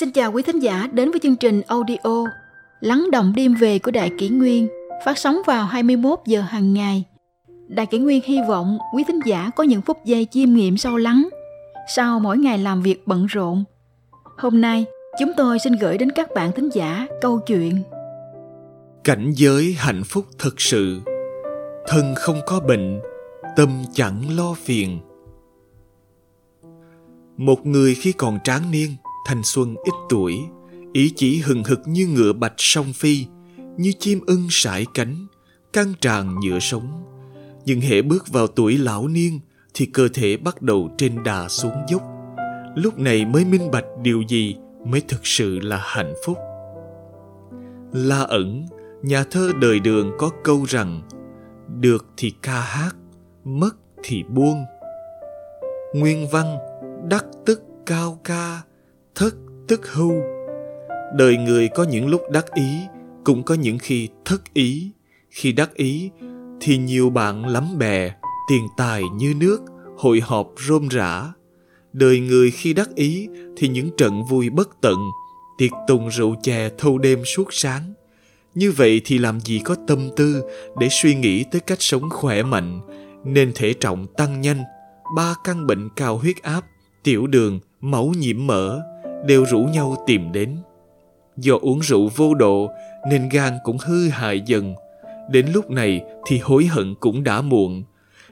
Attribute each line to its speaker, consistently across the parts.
Speaker 1: Xin chào quý thính giả đến với chương trình audio Lắng động đêm về của Đại Kỷ Nguyên phát sóng vào 21 giờ hàng ngày. Đại Kỷ Nguyên hy vọng quý thính giả có những phút giây chiêm nghiệm sâu lắng sau mỗi ngày làm việc bận rộn. Hôm nay, chúng tôi xin gửi đến các bạn thính giả câu chuyện
Speaker 2: Cảnh giới hạnh phúc thật sự Thân không có bệnh, tâm chẳng lo phiền Một người khi còn tráng niên thanh xuân ít tuổi, ý chí hừng hực như ngựa bạch song phi, như chim ưng sải cánh, căng tràn nhựa sống. Nhưng hệ bước vào tuổi lão niên thì cơ thể bắt đầu trên đà xuống dốc. Lúc này mới minh bạch điều gì mới thực sự là hạnh phúc. La ẩn, nhà thơ đời đường có câu rằng Được thì ca hát, mất thì buông. Nguyên văn, đắc tức cao ca, thất, tức hưu. Đời người có những lúc đắc ý, cũng có những khi thất ý. Khi đắc ý, thì nhiều bạn lắm bè, tiền tài như nước, hội họp rôm rã. Đời người khi đắc ý, thì những trận vui bất tận, tiệc tùng rượu chè thâu đêm suốt sáng. Như vậy thì làm gì có tâm tư để suy nghĩ tới cách sống khỏe mạnh, nên thể trọng tăng nhanh, ba căn bệnh cao huyết áp, tiểu đường, máu nhiễm mỡ đều rủ nhau tìm đến. Do uống rượu vô độ nên gan cũng hư hại dần. Đến lúc này thì hối hận cũng đã muộn.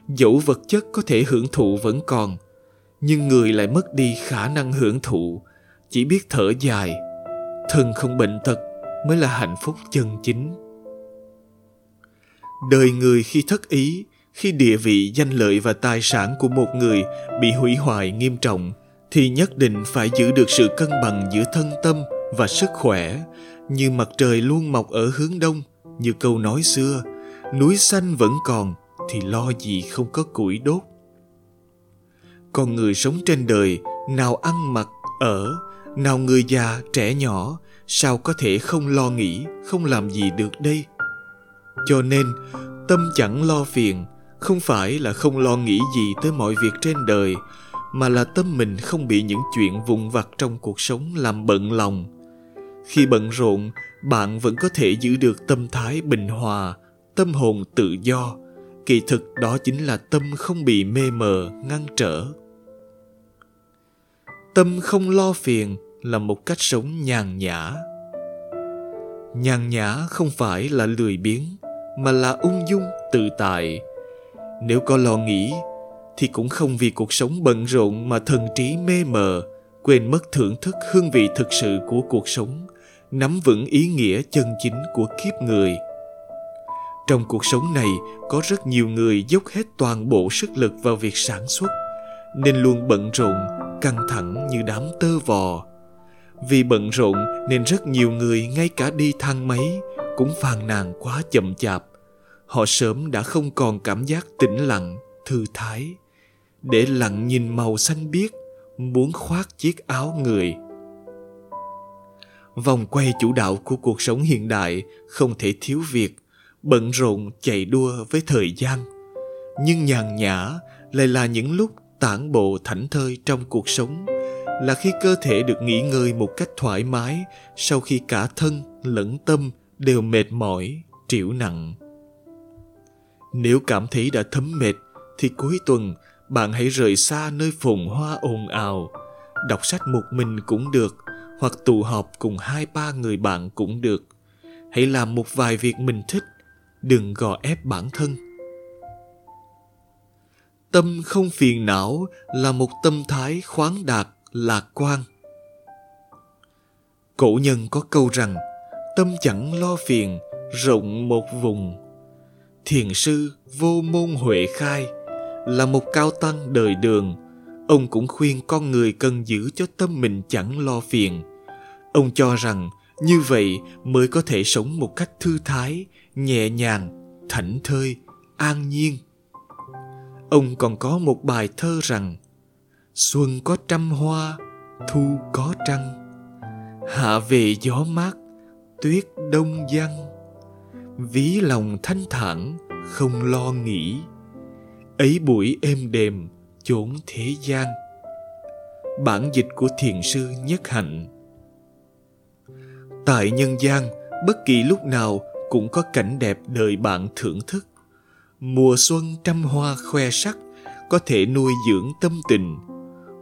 Speaker 2: Dẫu vật chất có thể hưởng thụ vẫn còn, nhưng người lại mất đi khả năng hưởng thụ, chỉ biết thở dài. Thân không bệnh tật mới là hạnh phúc chân chính. Đời người khi thất ý, khi địa vị, danh lợi và tài sản của một người bị hủy hoại nghiêm trọng – thì nhất định phải giữ được sự cân bằng giữa thân tâm và sức khỏe, như mặt trời luôn mọc ở hướng đông, như câu nói xưa, núi xanh vẫn còn, thì lo gì không có củi đốt. Con người sống trên đời, nào ăn mặc, ở, nào người già, trẻ nhỏ, sao có thể không lo nghĩ, không làm gì được đây? Cho nên, tâm chẳng lo phiền, không phải là không lo nghĩ gì tới mọi việc trên đời mà là tâm mình không bị những chuyện vụn vặt trong cuộc sống làm bận lòng. Khi bận rộn, bạn vẫn có thể giữ được tâm thái bình hòa, tâm hồn tự do. Kỳ thực, đó chính là tâm không bị mê mờ, ngăn trở. Tâm không lo phiền là một cách sống nhàn nhã. Nhàn nhã không phải là lười biếng, mà là ung dung, tự tại. Nếu có lo nghĩ thì cũng không vì cuộc sống bận rộn mà thần trí mê mờ, quên mất thưởng thức hương vị thực sự của cuộc sống, nắm vững ý nghĩa chân chính của kiếp người. Trong cuộc sống này có rất nhiều người dốc hết toàn bộ sức lực vào việc sản xuất, nên luôn bận rộn, căng thẳng như đám tơ vò. Vì bận rộn nên rất nhiều người ngay cả đi thang máy cũng phàn nàn quá chậm chạp. Họ sớm đã không còn cảm giác tĩnh lặng, thư thái để lặng nhìn màu xanh biếc, muốn khoác chiếc áo người. Vòng quay chủ đạo của cuộc sống hiện đại không thể thiếu việc bận rộn chạy đua với thời gian. Nhưng nhàn nhã lại là những lúc tản bộ thảnh thơi trong cuộc sống, là khi cơ thể được nghỉ ngơi một cách thoải mái sau khi cả thân lẫn tâm đều mệt mỏi trĩu nặng. Nếu cảm thấy đã thấm mệt thì cuối tuần bạn hãy rời xa nơi phồn hoa ồn ào. Đọc sách một mình cũng được, hoặc tụ họp cùng hai ba người bạn cũng được. Hãy làm một vài việc mình thích, đừng gò ép bản thân. Tâm không phiền não là một tâm thái khoáng đạt, lạc quan. Cổ nhân có câu rằng, tâm chẳng lo phiền, rộng một vùng. Thiền sư vô môn huệ khai là một cao tăng đời đường. Ông cũng khuyên con người cần giữ cho tâm mình chẳng lo phiền. Ông cho rằng như vậy mới có thể sống một cách thư thái, nhẹ nhàng, thảnh thơi, an nhiên. Ông còn có một bài thơ rằng, xuân có trăm hoa, thu có trăng. Hạ về gió mát, tuyết đông giăng. Ví lòng thanh thản, không lo nghĩ ấy buổi êm đềm chốn thế gian. Bản dịch của thiền sư nhất hạnh. Tại nhân gian, bất kỳ lúc nào cũng có cảnh đẹp đời bạn thưởng thức. Mùa xuân trăm hoa khoe sắc, có thể nuôi dưỡng tâm tình.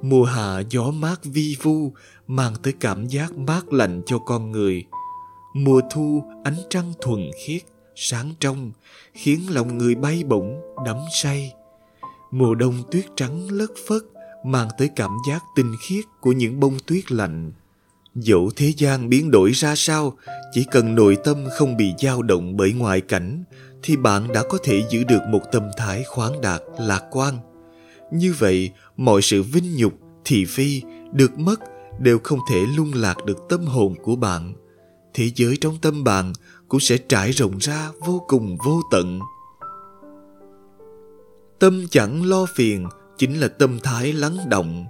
Speaker 2: Mùa hạ gió mát vi vu, mang tới cảm giác mát lạnh cho con người. Mùa thu, ánh trăng thuần khiết, sáng trong, khiến lòng người bay bổng, đắm say mùa đông tuyết trắng lất phất, mang tới cảm giác tinh khiết của những bông tuyết lạnh. Dẫu thế gian biến đổi ra sao, chỉ cần nội tâm không bị dao động bởi ngoại cảnh, thì bạn đã có thể giữ được một tâm thái khoáng đạt, lạc quan. Như vậy, mọi sự vinh nhục, thị phi, được mất đều không thể lung lạc được tâm hồn của bạn. Thế giới trong tâm bạn cũng sẽ trải rộng ra vô cùng vô tận tâm chẳng lo phiền, chính là tâm thái lắng động.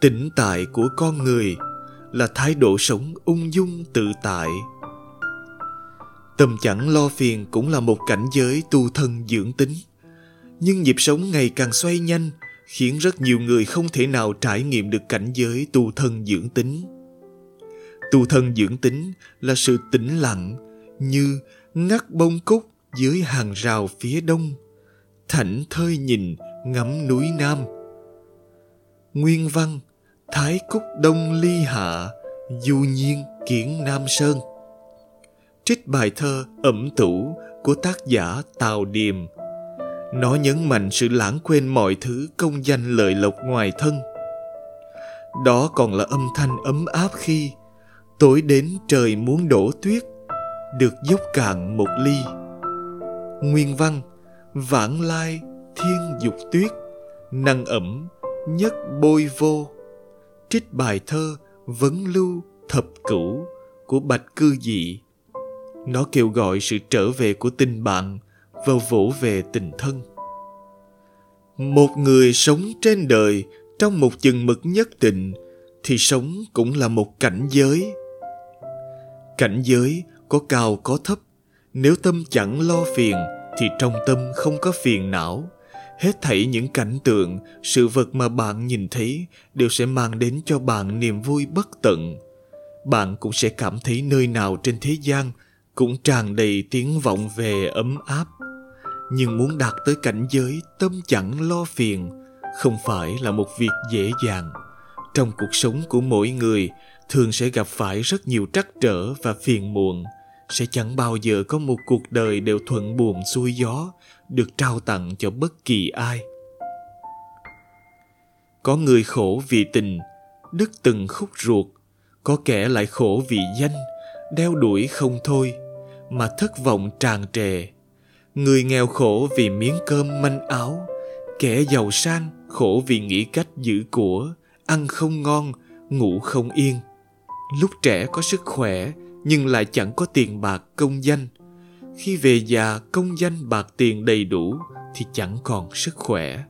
Speaker 2: Tĩnh tại của con người là thái độ sống ung dung, tự tại. Tâm chẳng lo phiền cũng là một cảnh giới tu thân dưỡng tính. Nhưng nhịp sống ngày càng xoay nhanh, khiến rất nhiều người không thể nào trải nghiệm được cảnh giới tu thân dưỡng tính. Tu thân dưỡng tính là sự tĩnh lặng như ngắt bông cúc dưới hàng rào phía đông thảnh thơi nhìn ngắm núi nam. Nguyên văn, thái cúc đông ly hạ, du nhiên kiển nam sơn. Trích bài thơ ẩm tủ của tác giả tào điềm. Nó nhấn mạnh sự lãng quên mọi thứ công danh lợi lộc ngoài thân. Đó còn là âm thanh ấm áp khi tối đến trời muốn đổ tuyết, được dốc cạn một ly. Nguyên văn vãng lai thiên dục tuyết năng ẩm nhất bôi vô. Trích bài thơ vấn lưu thập cửu của bạch cư dị. Nó kêu gọi sự trở về của tình bạn và vỗ về tình thân. Một người sống trên đời trong một chừng mực nhất định thì sống cũng là một cảnh giới. Cảnh giới có cao có thấp, nếu tâm chẳng lo phiền thì trong tâm không có phiền não. Hết thảy những cảnh tượng, sự vật mà bạn nhìn thấy đều sẽ mang đến cho bạn niềm vui bất tận. Bạn cũng sẽ cảm thấy nơi nào trên thế gian cũng tràn đầy tiếng vọng về ấm áp. Nhưng muốn đạt tới cảnh giới, tâm chẳng lo phiền, không phải là một việc dễ dàng. Trong cuộc sống của mỗi người, thường sẽ gặp phải rất nhiều trắc trở và phiền muộn sẽ chẳng bao giờ có một cuộc đời đều thuận buồm xuôi gió, được trao tặng cho bất kỳ ai. Có người khổ vì tình đứt từng khúc ruột, có kẻ lại khổ vì danh, đeo đuổi không thôi, mà thất vọng tràn trề. Người nghèo khổ vì miếng cơm manh áo, kẻ giàu sang khổ vì nghĩ cách giữ của, ăn không ngon, ngủ không yên. Lúc trẻ có sức khỏe nhưng lại chẳng có tiền bạc công danh. Khi về già công danh bạc tiền đầy đủ thì chẳng còn sức khỏe.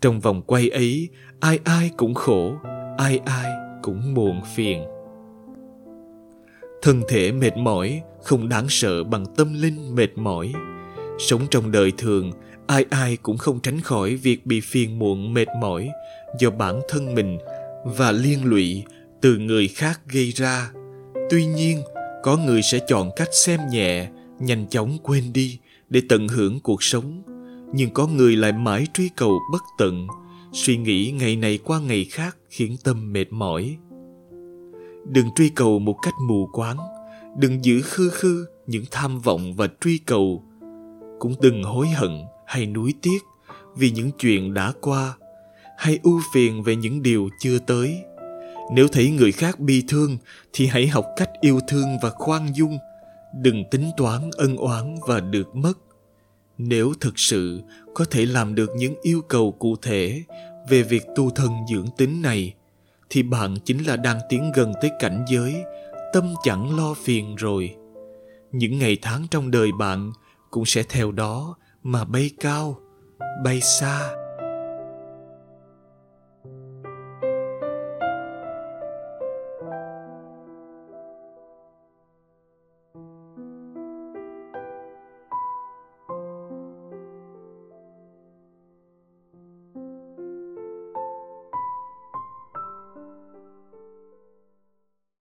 Speaker 2: Trong vòng quay ấy, ai ai cũng khổ, ai ai cũng muộn phiền. Thân thể mệt mỏi, không đáng sợ bằng tâm linh mệt mỏi. Sống trong đời thường, ai ai cũng không tránh khỏi việc bị phiền muộn mệt mỏi do bản thân mình và liên lụy từ người khác gây ra. Tuy nhiên có người sẽ chọn cách xem nhẹ, nhanh chóng quên đi để tận hưởng cuộc sống. Nhưng có người lại mãi truy cầu bất tận, suy nghĩ ngày này qua ngày khác khiến tâm mệt mỏi. Đừng truy cầu một cách mù quáng, đừng giữ khư khư những tham vọng và truy cầu. Cũng đừng hối hận hay nuối tiếc vì những chuyện đã qua, hay ưu phiền về những điều chưa tới nếu thấy người khác bi thương, thì hãy học cách yêu thương và khoan dung. Đừng tính toán, ân oán và được mất. Nếu thực sự có thể làm được những yêu cầu cụ thể về việc tu thân dưỡng tính này, thì bạn chính là đang tiến gần tới cảnh giới, tâm chẳng lo phiền rồi. Những ngày tháng trong đời bạn cũng sẽ theo đó mà bay cao, bay xa.